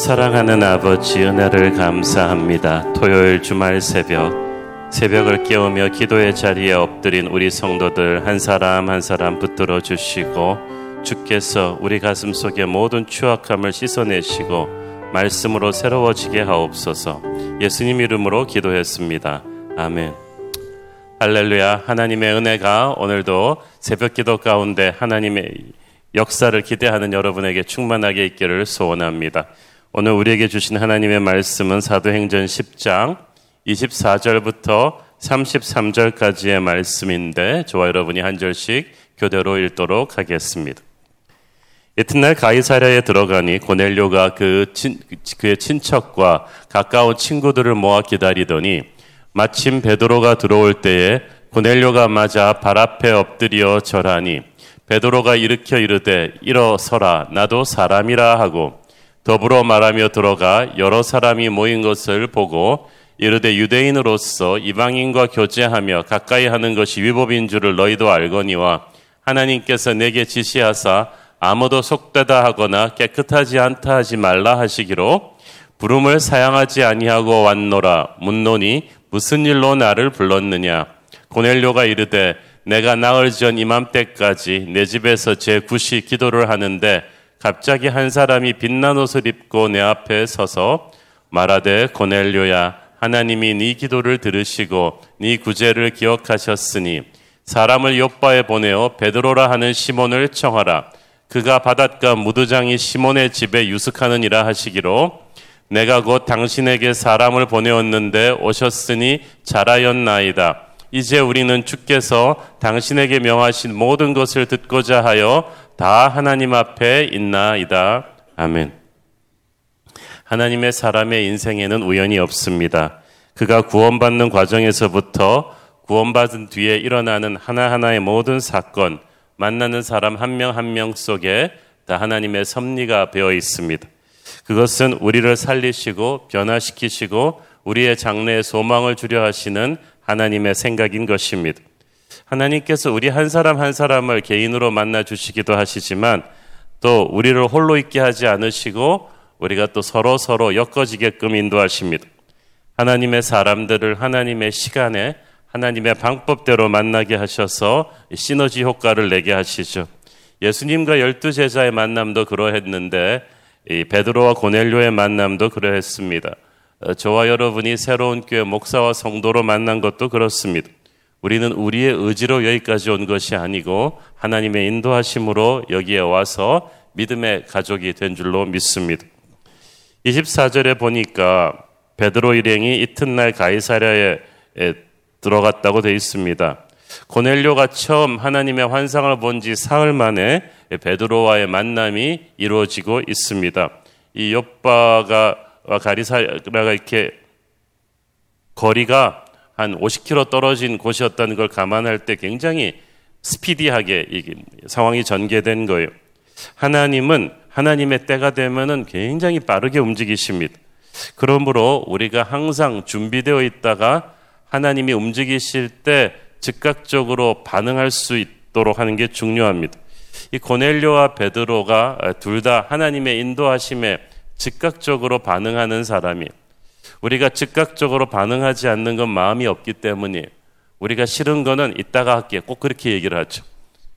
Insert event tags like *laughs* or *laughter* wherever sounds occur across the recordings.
사랑하는 아버지 은혜를 감사합니다. 토요일 주말 새벽 새벽을 깨우며 기도의 자리에 엎드린 우리 성도들 한 사람 한 사람 붙들어 주시고 주께서 우리 가슴 속의 모든 추악함을 씻어내시고 말씀으로 새로워지게 하옵소서. 예수님 이름으로 기도했습니다. 아멘. 할렐루야. 하나님의 은혜가 오늘도 새벽 기도 가운데 하나님의 역사를 기대하는 여러분에게 충만하게 있기를 소원합니다. 오늘 우리에게 주신 하나님의 말씀은 사도행전 10장 24절부터 33절까지의 말씀인데 저와 여러분이 한 절씩 교대로 읽도록 하겠습니다. 이튿날 가이사랴에 들어가니 고넬료가 그 친, 그의 친척과 가까운 친구들을 모아 기다리더니 마침 베드로가 들어올 때에 고넬료가 맞아 발 앞에 엎드려 절하니 베드로가 일으켜 이르되 일어서라 나도 사람이라 하고 더불어 말하며 들어가 여러 사람이 모인 것을 보고 이르되 유대인으로서 이방인과 교제하며 가까이 하는 것이 위법인 줄을 너희도 알거니와 하나님께서 내게 지시하사 아무도 속되다 하거나 깨끗하지 않다 하지 말라 하시기로 부름을 사양하지 아니하고 왔노라. 묻노니 무슨 일로 나를 불렀느냐? 고넬료가 이르되 내가 나흘 전 이맘때까지 내 집에서 제 구시 기도를 하는데 갑자기 한 사람이 빛난 옷을 입고 내 앞에 서서 말하되 고넬료야 하나님이 네 기도를 들으시고 네 구제를 기억하셨으니 사람을 요바에 보내어 베드로라 하는 시몬을 청하라 그가 바닷가 무두장이 시몬의 집에 유숙하느니라 하시기로 내가 곧 당신에게 사람을 보내었는데 오셨으니 잘하였나이다. 이제 우리는 주께서 당신에게 명하신 모든 것을 듣고자 하여 다 하나님 앞에 있나이다. 아멘. 하나님의 사람의 인생에는 우연이 없습니다. 그가 구원받는 과정에서부터 구원받은 뒤에 일어나는 하나하나의 모든 사건, 만나는 사람 한 명 한명 속에 다 하나님의 섭리가 배어 있습니다. 그것은 우리를 살리시고 변화시키시고 우리의 장래에 소망을 주려 하시는 하나님의 생각인 것입니다. 하나님께서 우리 한 사람 한 사람을 개인으로 만나 주시기도 하시지만 또 우리를 홀로 있게 하지 않으시고 우리가 또 서로 서로 엮어지게끔 인도하십니다. 하나님의 사람들을 하나님의 시간에 하나님의 방법대로 만나게 하셔서 시너지 효과를 내게 하시죠. 예수님과 열두 제자의 만남도 그러했는데 베드로와 고넬료의 만남도 그러했습니다. 어, 저와 여러분이 새로운 교회 목사와 성도로 만난 것도 그렇습니다. 우리는 우리의 의지로 여기까지 온 것이 아니고 하나님의 인도하심으로 여기에 와서 믿음의 가족이 된 줄로 믿습니다. 24절에 보니까 베드로 일행이 이튿날 가이사랴에 들어갔다고 되어 있습니다. 고넬료가 처음 하나님의 환상을 본 지 사흘 만에 베드로와의 만남이 이루어지고 있습니다. 이 요바가 가리사라가 이렇게 거리가 한 50km 떨어진 곳이었다는 걸 감안할 때 굉장히 스피디하게 상황이 전개된 거예요. 하나님은 하나님의 때가 되면은 굉장히 빠르게 움직이십니다. 그러므로 우리가 항상 준비되어 있다가 하나님이 움직이실 때 즉각적으로 반응할 수 있도록 하는 게 중요합니다. 이 고넬료와 베드로가 둘 다 하나님의 인도하심에 즉각적으로 반응하는 사람이 우리가 즉각적으로 반응하지 않는 건 마음이 없기 때문에 우리가 싫은 거는 이따가 할게 꼭 그렇게 얘기를 하죠.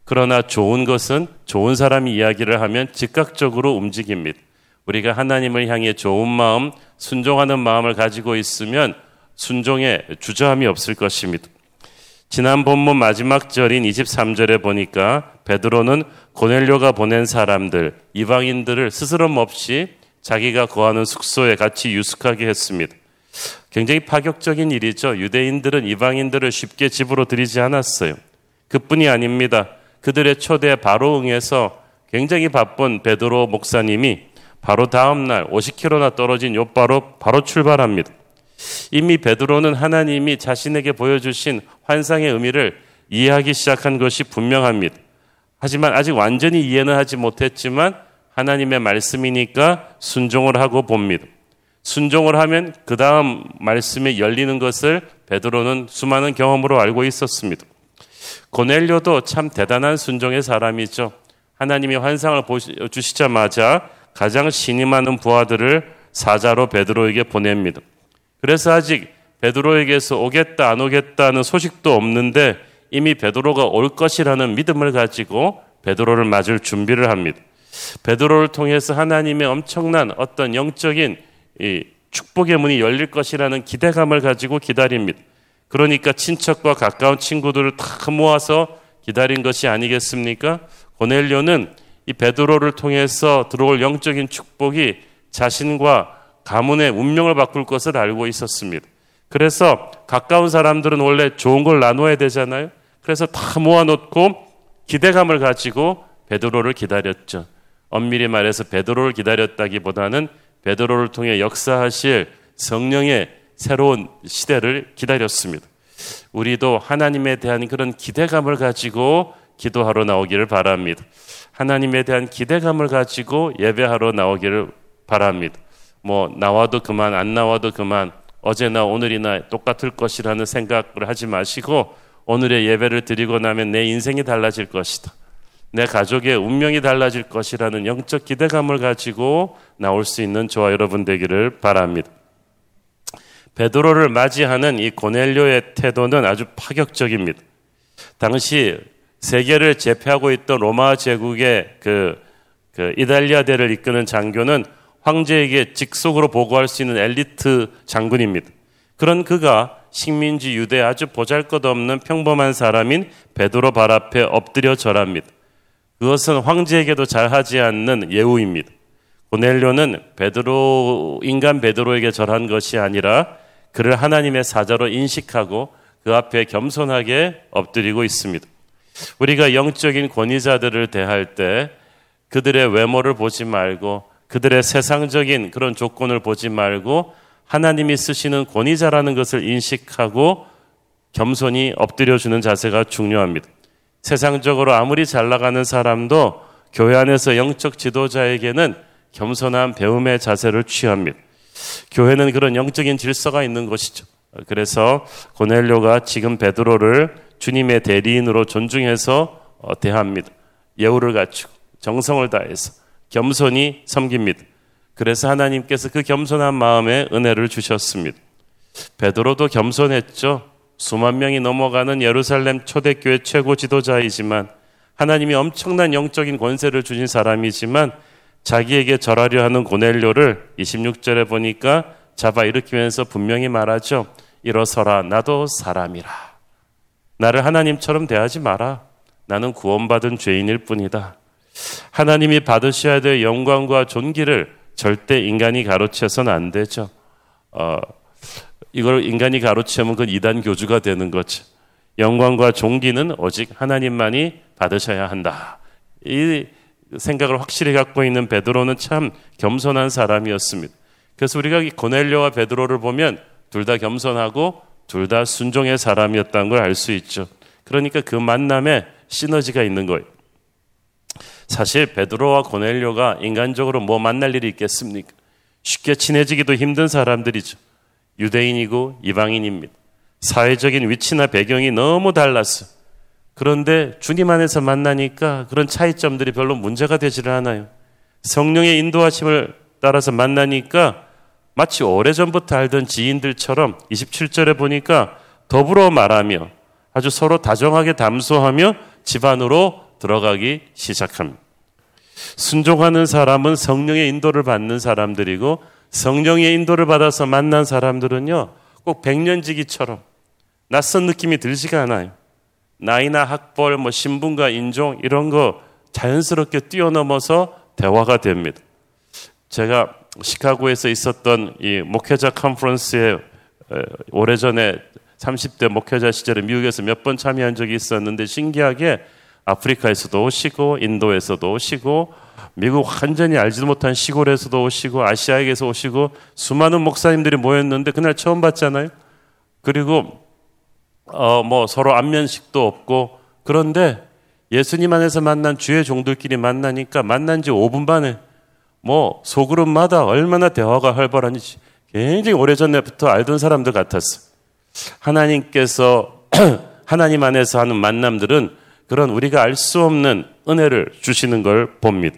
그러나 좋은 것은 좋은 사람이 이야기를 하면 즉각적으로 움직입니다. 우리가 하나님을 향해 좋은 마음, 순종하는 마음을 가지고 있으면 순종에 주저함이 없을 것입니다. 지난 본문 마지막 절인 23절에 보니까 베드로는 고넬료가 보낸 사람들, 이방인들을 스스럼 없이 자기가 거하는 숙소에 같이 유숙하게 했습니다. 굉장히 파격적인 일이죠. 유대인들은 이방인들을 쉽게 집으로 들이지 않았어요. 그뿐이 아닙니다. 그들의 초대에 바로 응해서 굉장히 바쁜 베드로 목사님이 바로 다음 날 50km나 떨어진 요바로 바로 출발합니다. 이미 베드로는 하나님이 자신에게 보여주신 환상의 의미를 이해하기 시작한 것이 분명합니다. 하지만 아직 완전히 이해는 하지 못했지만 하나님의 말씀이니까 순종을 하고 봅니다. 순종을 하면 그 다음 말씀이 열리는 것을 베드로는 수많은 경험으로 알고 있었습니다. 고넬료도 참 대단한 순종의 사람이죠. 하나님이 환상을 주시자마자 가장 많은 부하들을 사자로 베드로에게 보냅니다. 그래서 아직 베드로에게서 오겠다 안 오겠다는 소식도 없는데 이미 베드로가 올 것이라는 믿음을 가지고 베드로를 맞을 준비를 합니다. 베드로를 통해서 하나님의 엄청난 어떤 영적인 축복의 문이 열릴 것이라는 기대감을 가지고 기다립니다. 그러니까 친척과 가까운 친구들을 다 모아서 기다린 것이 아니겠습니까? 고넬료는 이 베드로를 통해서 들어올 영적인 축복이 자신과 가문의 운명을 바꿀 것을 알고 있었습니다. 그래서 가까운 사람들은 원래 좋은 걸 나눠야 되잖아요. 그래서 다 모아놓고 기대감을 가지고 베드로를 기다렸죠. 엄밀히 말해서 베드로를 기다렸다기보다는 베드로를 통해 역사하실 성령의 새로운 시대를 기다렸습니다. 우리도 하나님에 대한 그런 기대감을 가지고 기도하러 나오기를 바랍니다. 하나님에 대한 기대감을 가지고 예배하러 나오기를 바랍니다. 뭐 나와도 그만 안 나와도 그만 어제나 오늘이나 똑같을 것이라는 생각을 하지 마시고 오늘의 예배를 드리고 나면 내 인생이 달라질 것이다. 내 가족의 운명이 달라질 것이라는 영적 기대감을 가지고 나올 수 있는 저와 여러분 되기를 바랍니다. 베드로를 맞이하는 이 고넬료의 태도는 아주 파격적입니다. 당시 세계를 제패하고 있던 로마 제국의 그, 그 이탈리아대를 이끄는 장교는 황제에게 직속으로 보고할 수 있는 엘리트 장군입니다. 그런 그가 식민지 유대 아주 보잘것없는 평범한 사람인 베드로 발 앞에 엎드려 절합니다. 그것은 황제에게도 잘하지 않는 예우입니다. 고넬료는 베드로 인간 베드로에게 절한 것이 아니라 그를 하나님의 사자로 인식하고 그 앞에 겸손하게 엎드리고 있습니다. 우리가 영적인 권위자들을 대할 때 그들의 외모를 보지 말고 그들의 세상적인 그런 조건을 보지 말고 하나님이 쓰시는 권위자라는 것을 인식하고 겸손히 엎드려 주는 자세가 중요합니다. 세상적으로 아무리 잘 나가는 사람도 교회 안에서 영적 지도자에게는 겸손한 배움의 자세를 취합니다. 교회는 그런 영적인 질서가 있는 것이죠. 그래서 고넬료가 지금 베드로를 주님의 대리인으로 존중해서 어, 대합니다. 예우를 갖추고 정성을 다해서 겸손히 섬깁니다. 그래서 하나님께서 그 겸손한 마음에 은혜를 주셨습니다. 베드로도 겸손했죠. 수만 명이 넘어가는 예루살렘 초대교회 최고 지도자이지만 하나님이 엄청난 영적인 권세를 주신 사람이지만 자기에게 절하려 하는 고넬료를 26절에 보니까 잡아 일으키면서 분명히 말하죠. 일어서라 나도 사람이라. 나를 하나님처럼 대하지 마라. 나는 구원받은 죄인일 뿐이다. 하나님이 받으셔야 될 영광과 존귀를 절대 인간이 가로채서는 안 되죠. 어, 이걸 인간이 가로채면 그 이단 교주가 되는 거죠. 영광과 존귀는 오직 하나님만이 받으셔야 한다. 이 생각을 확실히 갖고 있는 베드로는 참 겸손한 사람이었습니다. 그래서 우리가 고넬료와 베드로를 보면 둘 다 겸손하고 둘 다 순종의 사람이었다는 걸 알 수 있죠. 그러니까 그 만남에 시너지가 있는 거예요. 사실 베드로와 고넬료가 인간적으로 뭐 만날 일이 있겠습니까? 쉽게 친해지기도 힘든 사람들이죠. 유대인이고 이방인입니다. 사회적인 위치나 배경이 너무 달랐어. 그런데 주님 안에서 만나니까 그런 차이점들이 별로 문제가 되지를 않아요. 성령의 인도하심을 따라서 만나니까 마치 오래전부터 알던 지인들처럼 27절에 보니까 더불어 말하며 아주 서로 다정하게 담소하며 집안으로 들어가기 시작합니다. 순종하는 사람은 성령의 인도를 받는 사람들이고 성령의 인도를 받아서 만난 사람들은요, 꼭 백년지기처럼 낯선 느낌이 들지가 않아요. 나이나 학벌, 뭐 신분과 인종 이런 거 자연스럽게 뛰어넘어서 대화가 됩니다. 제가 시카고에서 있었던 이 목회자 컨퍼런스에 오래전에 30대 목회자 시절에 미국에서 몇 번 참여한 적이 있었는데 신기하게 아프리카에서도 오시고 인도에서도 오시고 미국 완전히 알지도 못한 시골에서도 오시고 아시아에게서 오시고 수많은 목사님들이 모였는데 그날 처음 봤잖아요. 그리고 어 뭐 서로 안면식도 없고 그런데 예수님 안에서 만난 주의 종들끼리 만나니까 만난 지 5분 만에 뭐 소그룹마다 얼마나 대화가 활발한지 굉장히 오래전부터 알던 사람들 같았어. 하나님께서 *clears throat* 하나님 안에서 하는 만남들은 그런 우리가 알 수 없는 은혜를 주시는 걸 봅니다.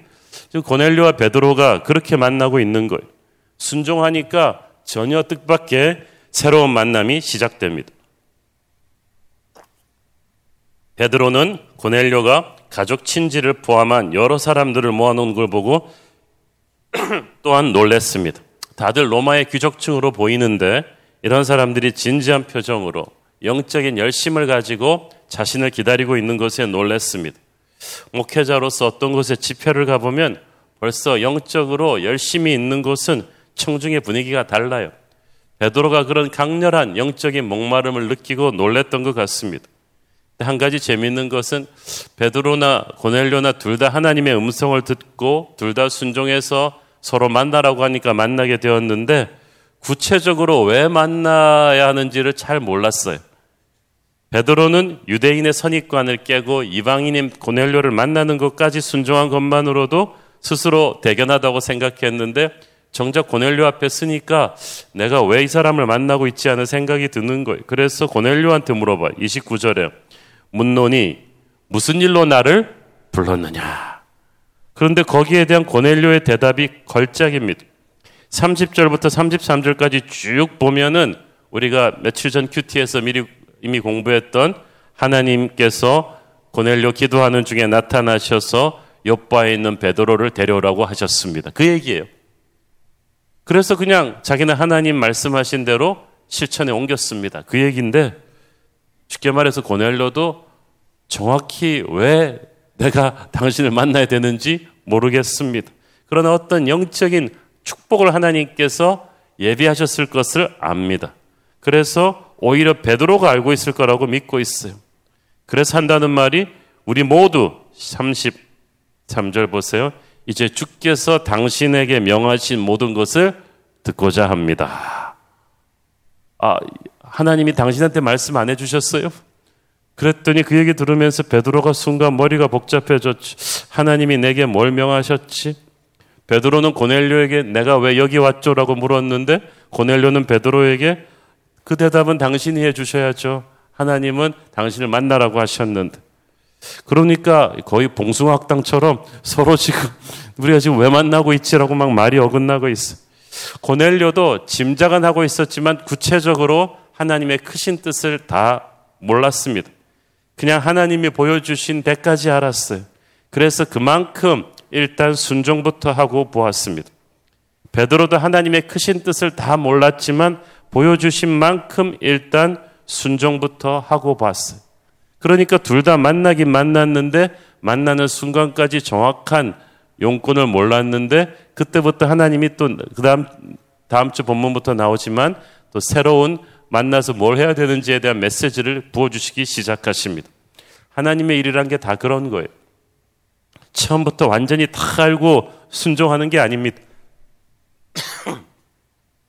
고넬료와 베드로가 그렇게 만나고 있는 거예요. 순종하니까 전혀 뜻밖의 새로운 만남이 시작됩니다. 베드로는 고넬료가 가족 친지를 포함한 여러 사람들을 모아놓은 걸 보고 *clears throat* 또한 놀랬습니다. 다들 로마의 귀족층으로 보이는데 이런 사람들이 진지한 표정으로 영적인 열심을 가지고 자신을 기다리고 있는 것에 놀랬습니다. 목회자로서 어떤 곳에 집회를 가보면 벌써 영적으로 열심히 있는 곳은 청중의 분위기가 달라요. 베드로가 그런 강렬한 영적인 목마름을 느끼고 놀랬던 것 같습니다. 한 가지 재미있는 것은 베드로나 고넬료나 둘 다 하나님의 음성을 듣고 둘 다 순종해서 서로 만나라고 하니까 만나게 되었는데 구체적으로 왜 만나야 하는지를 잘 몰랐어요. 베드로는 유대인의 선입관을 깨고 이방인인 고넬료를 만나는 것까지 순종한 것만으로도 스스로 대견하다고 생각했는데 정작 고넬료 앞에 쓰니까 내가 왜 이 사람을 만나고 있지 않은 생각이 드는 거예요. 그래서 고넬료한테 물어봐. 29절에 묻노니 무슨 일로 나를 불렀느냐. 그런데 거기에 대한 고넬료의 대답이 걸작입니다. 30절부터 33절까지 쭉 보면은 우리가 며칠 전 큐티에서 미리 이미 공부했던 하나님께서 고넬료 기도하는 중에 나타나셔서 옆바에 있는 베드로를 데려오라고 하셨습니다. 그 얘기예요. 그래서 그냥 자기는 하나님 말씀하신 대로 실천에 옮겼습니다. 그 얘기인데 쉽게 말해서 고넬료도 정확히 왜 내가 당신을 만나야 되는지 모르겠습니다. 그러나 어떤 영적인 축복을 하나님께서 예비하셨을 것을 압니다. 그래서 오히려 베드로가 알고 있을 거라고 믿고 있어요. 그래서 한다는 말이 우리 모두 33절 보세요. 이제 주께서 당신에게 명하신 모든 것을 듣고자 합니다. 아, 하나님이 당신한테 말씀 안 해주셨어요? 그랬더니 그 얘기 들으면서 베드로가 순간 머리가 복잡해졌지. 하나님이 내게 뭘 명하셨지? 베드로는 고넬료에게 내가 왜 여기 왔죠라고 물었는데 고넬료는 베드로에게 그 대답은 당신이 해 주셔야죠. 하나님은 당신을 만나라고 하셨는데. 그러니까 거의 봉숭아학당처럼 서로 지금 *laughs* 우리가 지금 왜 만나고 있지라고 막 말이 어긋나고 있어. 고넬료도 짐작은 하고 있었지만 구체적으로 하나님의 크신 뜻을 다 몰랐습니다. 그냥 하나님이 보여주신 데까지 알았어요. 그래서 그만큼 일단 순종부터 하고 보았습니다. 베드로도 하나님의 크신 뜻을 다 몰랐지만 보여주신 만큼 일단 순종부터 하고 봤어요. 그러니까 둘 다 만나긴 만났는데 만나는 순간까지 정확한 용건을 몰랐는데 그때부터 하나님이 또 그다음 다음 주 본문부터 나오지만 또 새로운 만나서 뭘 해야 되는지에 대한 메시지를 부어 주시기 시작하십니다. 하나님의 일이란 게 다 그런 거예요. 처음부터 완전히 다 알고 순종하는 게 아닙니다.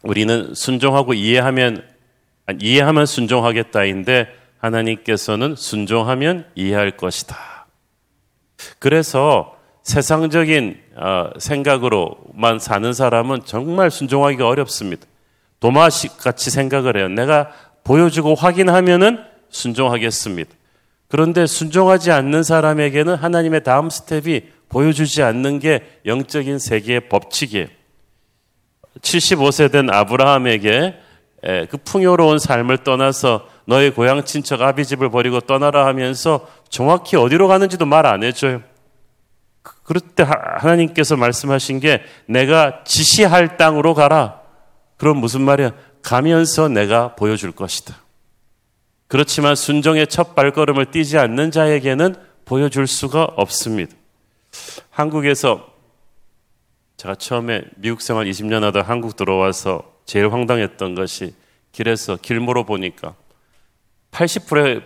우리는 순종하고 이해하면 이해하면 순종하겠다인데 하나님께서는 순종하면 이해할 것이다. 그래서 세상적인 어, 생각으로만 사는 사람은 정말 순종하기가 어렵습니다. 도마식 같이 생각을 해요. 내가 보여주고 확인하면은 순종하겠습니다. 그런데 순종하지 않는 사람에게는 하나님의 다음 스텝이 보여주지 않는 게 영적인 세계의 법칙이에요. 75세 된 아브라함에게 그 풍요로운 삶을 떠나서 너의 고향 친척 아비집을 버리고 떠나라 하면서 정확히 어디로 가는지도 말 안 해줘요. 그럴 때 하나님께서 말씀하신 게 내가 지시할 땅으로 가라. 그럼 무슨 말이야? 가면서 내가 보여줄 것이다. 그렇지만 순종의 첫 발걸음을 띄지 않는 자에게는 보여줄 수가 없습니다. 한국에서 제가 처음에 미국 생활 20년 하다 한국 들어와서 제일 황당했던 것이 길에서 길 물어보니까 80%의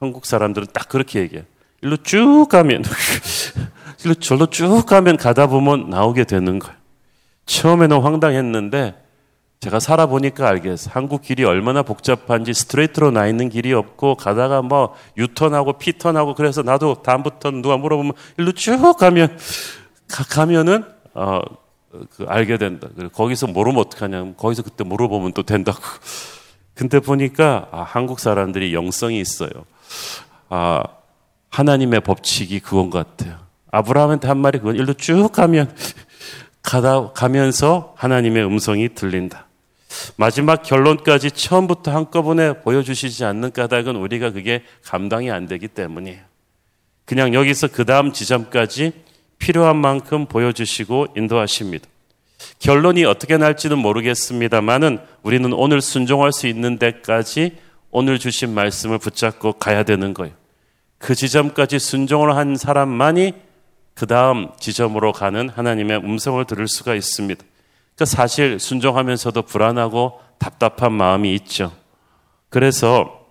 한국 사람들은 딱 그렇게 얘기해요. 일로 쭉 가면, *laughs* 일로 절로 쭉 가면 가다 보면 나오게 되는 거예요. 처음에는 황당했는데 제가 살아보니까 알겠어요. 한국 길이 얼마나 복잡한지 스트레이트로 나 있는 길이 없고 가다가 뭐 유턴하고 피턴하고 그래서 나도 다음부터는 누가 물어보면 일로 쭉 가면 가, 면은 어, 그 알게 된다. 거기서 모르면 어떡하냐. 거기서 그때 물어보면 또 된다고. 근데 보니까 아, 한국 사람들이 영성이 있어요. 아, 하나님의 법칙이 그건 것 같아요. 아브라함한테 한 말이 그건 일로 쭉 가면 가다 가면서 하나님의 음성이 들린다. 마지막 결론까지 처음부터 한꺼번에 보여주시지 않는 까닭은 우리가 그게 감당이 안 되기 때문이에요. 그냥 여기서 그 다음 지점까지 필요한 만큼 보여주시고 인도하십니다. 결론이 어떻게 날지는 모르겠습니다만은 우리는 오늘 순종할 수 있는 데까지 오늘 주신 말씀을 붙잡고 가야 되는 거예요. 그 지점까지 순종을 한 사람만이 그 다음 지점으로 가는 하나님의 음성을 들을 수가 있습니다. 그러니까 사실 순종하면서도 불안하고 답답한 마음이 있죠. 그래서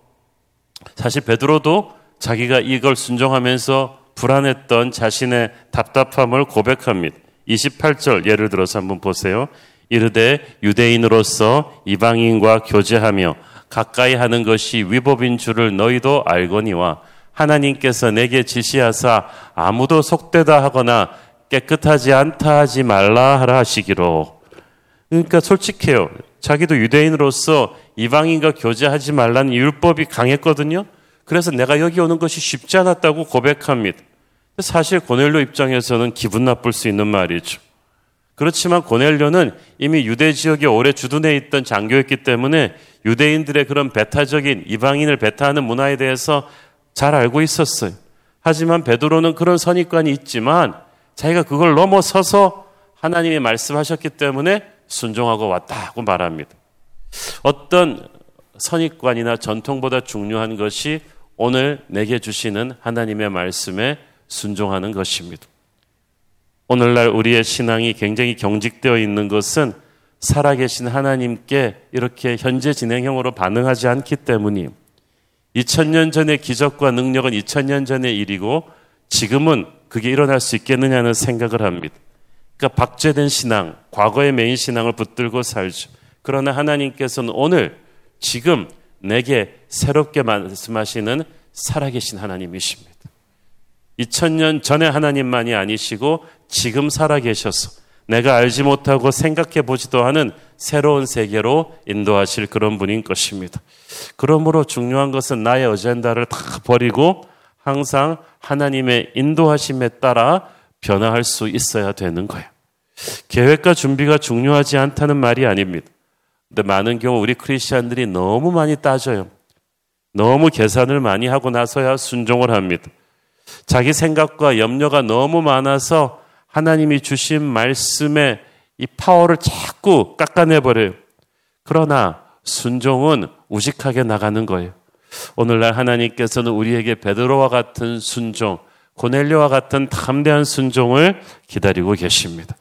사실 베드로도 자기가 이걸 순종하면서 불안했던 자신의 답답함을 고백합니다. 28절 예를 들어서 한번 보세요. 이르되 유대인으로서 이방인과 교제하며 가까이 하는 것이 위법인 줄을 너희도 알거니와 하나님께서 내게 지시하사 아무도 속되다 하거나 깨끗하지 않다 하지 말라 하라 하시기로. 그러니까 솔직해요. 자기도 유대인으로서 이방인과 교제하지 말라는 율법이 강했거든요. 그래서 내가 여기 오는 것이 쉽지 않았다고 고백합니다. 사실 고넬료 입장에서는 기분 나쁠 수 있는 말이죠. 그렇지만 고넬료는 이미 유대 지역에 오래 주둔해 있던 장교였기 때문에 유대인들의 그런 배타적인 이방인을 배타하는 문화에 대해서 잘 알고 있었어요. 하지만 베드로는 그런 선입관이 있지만 자기가 그걸 넘어서서 하나님이 말씀하셨기 때문에 순종하고 왔다고 말합니다. 어떤 선입관이나 전통보다 중요한 것이 오늘 내게 주시는 하나님의 말씀에 순종하는 것입니다. 오늘날 우리의 신앙이 굉장히 경직되어 있는 것은 살아계신 하나님께 이렇게 현재 진행형으로 반응하지 않기 때문이 2000년 전의 기적과 능력은 2000년 전의 일이고 지금은 그게 일어날 수 있겠느냐는 생각을 합니다. 그러니까 박제된 신앙, 과거의 메인 신앙을 붙들고 살죠. 그러나 하나님께서는 오늘 지금 내게 새롭게 말씀하시는 살아계신 하나님이십니다. 2000년 전의 하나님만이 아니시고 지금 살아계셔서 내가 알지 못하고 생각해 보지도 않은 새로운 세계로 인도하실 그런 분인 것입니다. 그러므로 중요한 것은 나의 어젠다를 다 버리고 항상 하나님의 인도하심에 따라 변화할 수 있어야 되는 거예요. 계획과 준비가 중요하지 않다는 말이 아닙니다. 근데 많은 경우 우리 크리스천들이 너무 많이 따져요. 너무 계산을 많이 하고 나서야 순종을 합니다. 자기 생각과 염려가 너무 많아서 하나님이 주신 말씀의 이 파워를 자꾸 깎아내버려요. 그러나 순종은 우직하게 나가는 거예요. 오늘날 하나님께서는 우리에게 베드로와 같은 순종, 고넬료와 같은 담대한 순종을 기다리고 계십니다.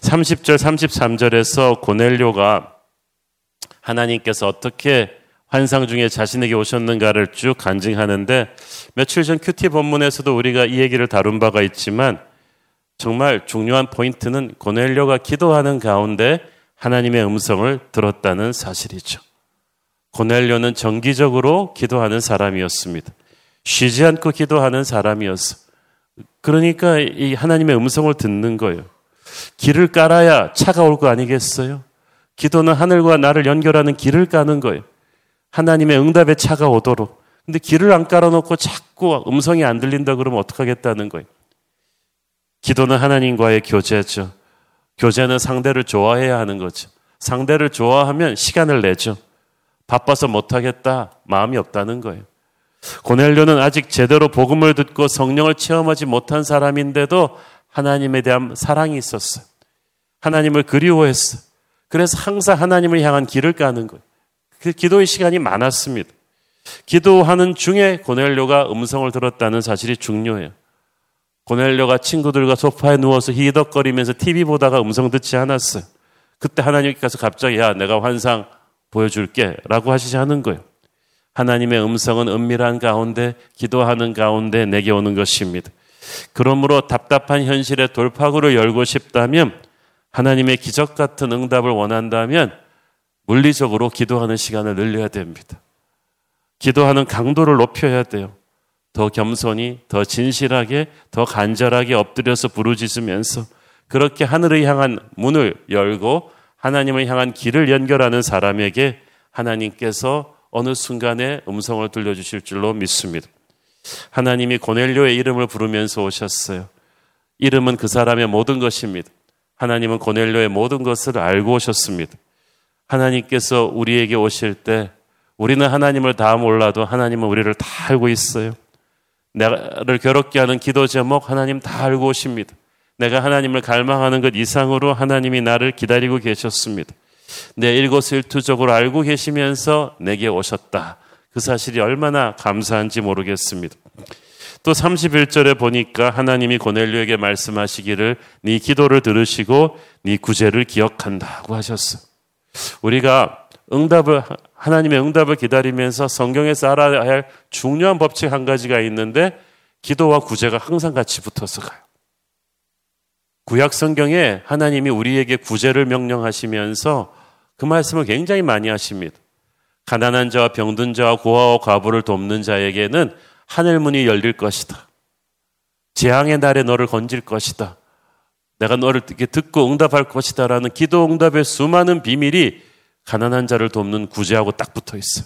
30절, 33절에서 고넬료가 하나님께서 어떻게 환상 중에 자신에게 오셨는가를 쭉 간증하는데 며칠 전 큐티 본문에서도 우리가 이 얘기를 다룬 바가 있지만 정말 중요한 포인트는 고넬료가 기도하는 가운데 하나님의 음성을 들었다는 사실이죠. 고넬료는 정기적으로 기도하는 사람이었습니다. 쉬지 않고 기도하는 사람이었어. 그러니까 이 하나님의 음성을 듣는 거예요. 길을 깔아야 차가 올 거 아니겠어요? 기도는 하늘과 나를 연결하는 길을 까는 거예요. 하나님의 응답의 차가 오도록. 근데 길을 안 깔아놓고 자꾸 음성이 안 들린다 그러면 어떡하겠다는 거예요. 기도는 하나님과의 교제죠. 교제는 상대를 좋아해야 하는 거죠. 상대를 좋아하면 시간을 내죠. 바빠서 못하겠다. 마음이 없다는 거예요. 고넬료는 아직 제대로 복음을 듣고 성령을 체험하지 못한 사람인데도 하나님에 대한 사랑이 있었어요. 하나님을 그리워했어. 그래서 항상 하나님을 향한 길을 까는 거예요. 그 기도의 시간이 많았습니다. 기도하는 중에 고넬료가 음성을 들었다는 사실이 중요해요. 고넬료가 친구들과 소파에 누워서 히덕거리면서 TV 보다가 음성 듣지 않았어요. 그때 하나님께서 갑자기 야 내가 환상 보여줄게 라고 하시지 않은 거예요. 하나님의 음성은 은밀한 가운데 기도하는 가운데 내게 오는 것입니다. 그러므로 답답한 현실의 돌파구를 열고 싶다면 하나님의 기적 같은 응답을 원한다면 물리적으로 기도하는 시간을 늘려야 됩니다. 기도하는 강도를 높여야 돼요. 더 겸손히, 더 진실하게, 더 간절하게 엎드려서 부르짖으면서 그렇게 하늘을 향한 문을 열고 하나님을 향한 길을 연결하는 사람에게 하나님께서 어느 순간에 음성을 들려주실 줄로 믿습니다. 하나님이 고넬료의 이름을 부르면서 오셨어요. 이름은 그 사람의 모든 것입니다. 하나님은 고넬료의 모든 것을 알고 오셨습니다. 하나님께서 우리에게 오실 때 우리는 하나님을 다 몰라도 하나님은 우리를 다 알고 있어요. 나를 괴롭게 하는 기도 제목 하나님 다 알고 오십니다. 내가 하나님을 갈망하는 것 이상으로 하나님이 나를 기다리고 계셨습니다. 내 일거수일투족으로 알고 계시면서 내게 오셨다. 그 사실이 얼마나 감사한지 모르겠습니다. 또 31절에 보니까 하나님이 고넬료에게 말씀하시기를 네 기도를 들으시고 네 구제를 기억한다고 하셨어. 우리가 응답을 하나님의 응답을 기다리면서 성경에서 알아야 할 중요한 법칙 한 가지가 있는데 기도와 구제가 항상 같이 붙어서 가요. 구약 성경에 하나님이 우리에게 구제를 명령하시면서 그 말씀을 굉장히 많이 하십니다. 가난한 자와 병든 자와 고아와 과부를 돕는 자에게는 하늘 문이 열릴 것이다. 재앙의 날에 너를 건질 것이다. 내가 너를 듣고 응답할 것이다라는 기도 응답의 수많은 비밀이 가난한 자를 돕는 구제하고 딱 붙어 있어.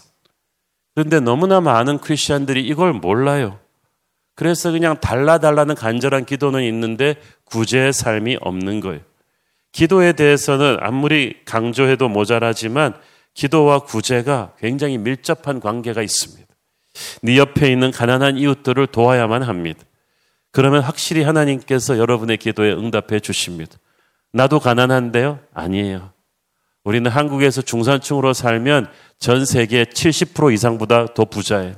그런데 너무나 많은 크리스천들이 이걸 몰라요. 그래서 그냥 달라달라는 간절한 기도는 있는데 구제의 삶이 없는 거예요. 기도에 대해서는 아무리 강조해도 모자라지만 기도와 구제가 굉장히 밀접한 관계가 있습니다. 네 옆에 있는 가난한 이웃들을 도와야만 합니다. 그러면 확실히 하나님께서 여러분의 기도에 응답해 주십니다. 나도 가난한데요? 아니에요. 우리는 한국에서 중산층으로 살면 전 세계 70% 이상보다 더 부자예요.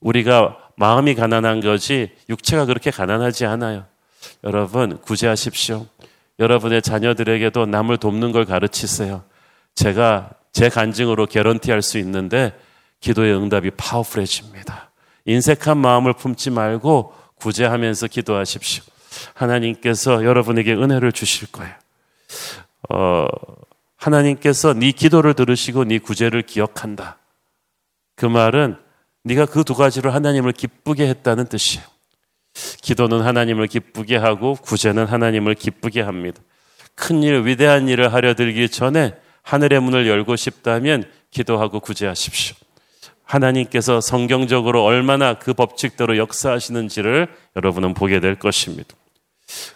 우리가 마음이 가난한 거지 육체가 그렇게 가난하지 않아요. 여러분 구제하십시오. 여러분의 자녀들에게도 남을 돕는 걸 가르치세요. 제가 제 간증으로 개런티 할 수 있는데 기도의 응답이 파워풀해집니다. 인색한 마음을 품지 말고 구제하면서 기도하십시오. 하나님께서 여러분에게 은혜를 주실 거예요. 어, 하나님께서 네 기도를 들으시고 네 구제를 기억한다. 그 말은 네가 그 두 가지로 하나님을 기쁘게 했다는 뜻이에요. 기도는 하나님을 기쁘게 하고 구제는 하나님을 기쁘게 합니다. 큰 일, 위대한 일을 하려 들기 전에 하늘의 문을 열고 싶다면 기도하고 구제하십시오. 하나님께서 성경적으로 얼마나 그 법칙대로 역사하시는지를 여러분은 보게 될 것입니다.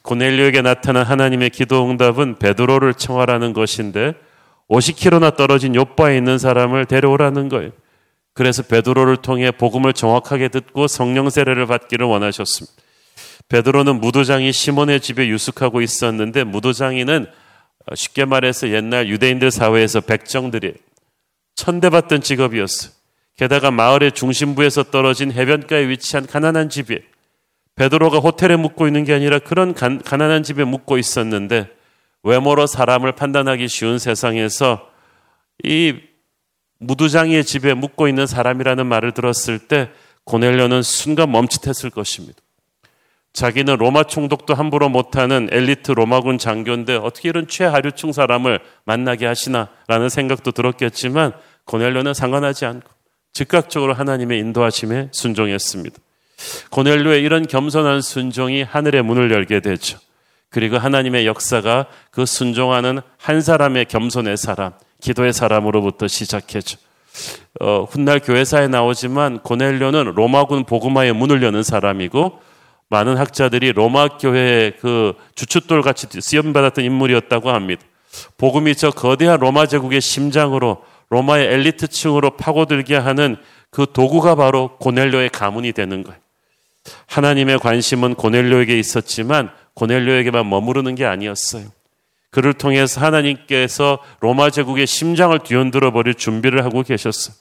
고넬료에게 나타난 하나님의 기도 응답은 베드로를 청하라는 것인데 50km나 떨어진 요바에 있는 사람을 데려오라는 거예요. 그래서 베드로를 통해 복음을 정확하게 듣고 성령 세례를 받기를 원하셨습니다. 베드로는 무도장이 시몬의 집에 유숙하고 있었는데 무도장이는 쉽게 말해서 옛날 유대인들 사회에서 백정들이 천대받던 직업이었어요. 게다가 마을의 중심부에서 떨어진 해변가에 위치한 가난한 집에 베드로가 호텔에 묵고 있는 게 아니라 그런 가, 가난한 집에 묵고 있었는데 외모로 사람을 판단하기 쉬운 세상에서 이 무두장이의 집에 묵고 있는 사람이라는 말을 들었을 때 고넬료는 순간 멈칫했을 것입니다. 자기는 로마 총독도 함부로 못하는 엘리트 로마군 장교인데 어떻게 이런 최하류층 사람을 만나게 하시나라는 생각도 들었겠지만 고넬료는 상관하지 않고 즉각적으로 하나님의 인도하심에 순종했습니다. 고넬료의 이런 겸손한 순종이 하늘의 문을 열게 되죠. 그리고 하나님의 역사가 그 순종하는 한 사람의 겸손의 사람, 기도의 사람으로부터 시작해죠. 어, 훗날 교회사에 나오지만 고넬료는 로마군 복음화의 문을 여는 사람이고 많은 학자들이 로마 교회의 그 주춧돌 같이 쓰임받았던 인물이었다고 합니다. 복음이 저 거대한 로마 제국의 심장으로 로마의 엘리트층으로 파고들게 하는 그 도구가 바로 고넬료의 가문이 되는 거예요. 하나님의 관심은 고넬료에게 있었지만 고넬료에게만 머무르는 게 아니었어요. 그를 통해서 하나님께서 로마 제국의 심장을 뒤흔들어 버릴 준비를 하고 계셨어요.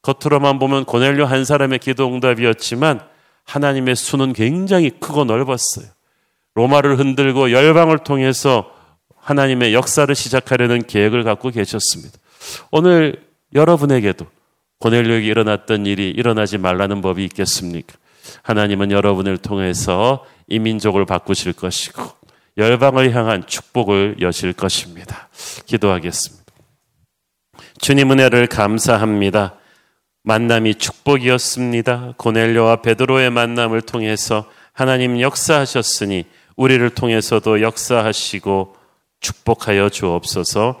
겉으로만 보면 고넬료 한 사람의 기도 응답이었지만 하나님의 수는 굉장히 크고 넓었어요. 로마를 흔들고 열방을 통해서 하나님의 역사를 시작하려는 계획을 갖고 계셨습니다. 오늘 여러분에게도 고넬료에게 일어났던 일이 일어나지 말라는 법이 있겠습니까? 하나님은 여러분을 통해서 이 민족을 바꾸실 것이고 열방을 향한 축복을 여실 것입니다. 기도하겠습니다. 주님 은혜를 감사합니다. 만남이 축복이었습니다. 고넬료와 베드로의 만남을 통해서 하나님 역사하셨으니 우리를 통해서도 역사하시고 축복하여 주옵소서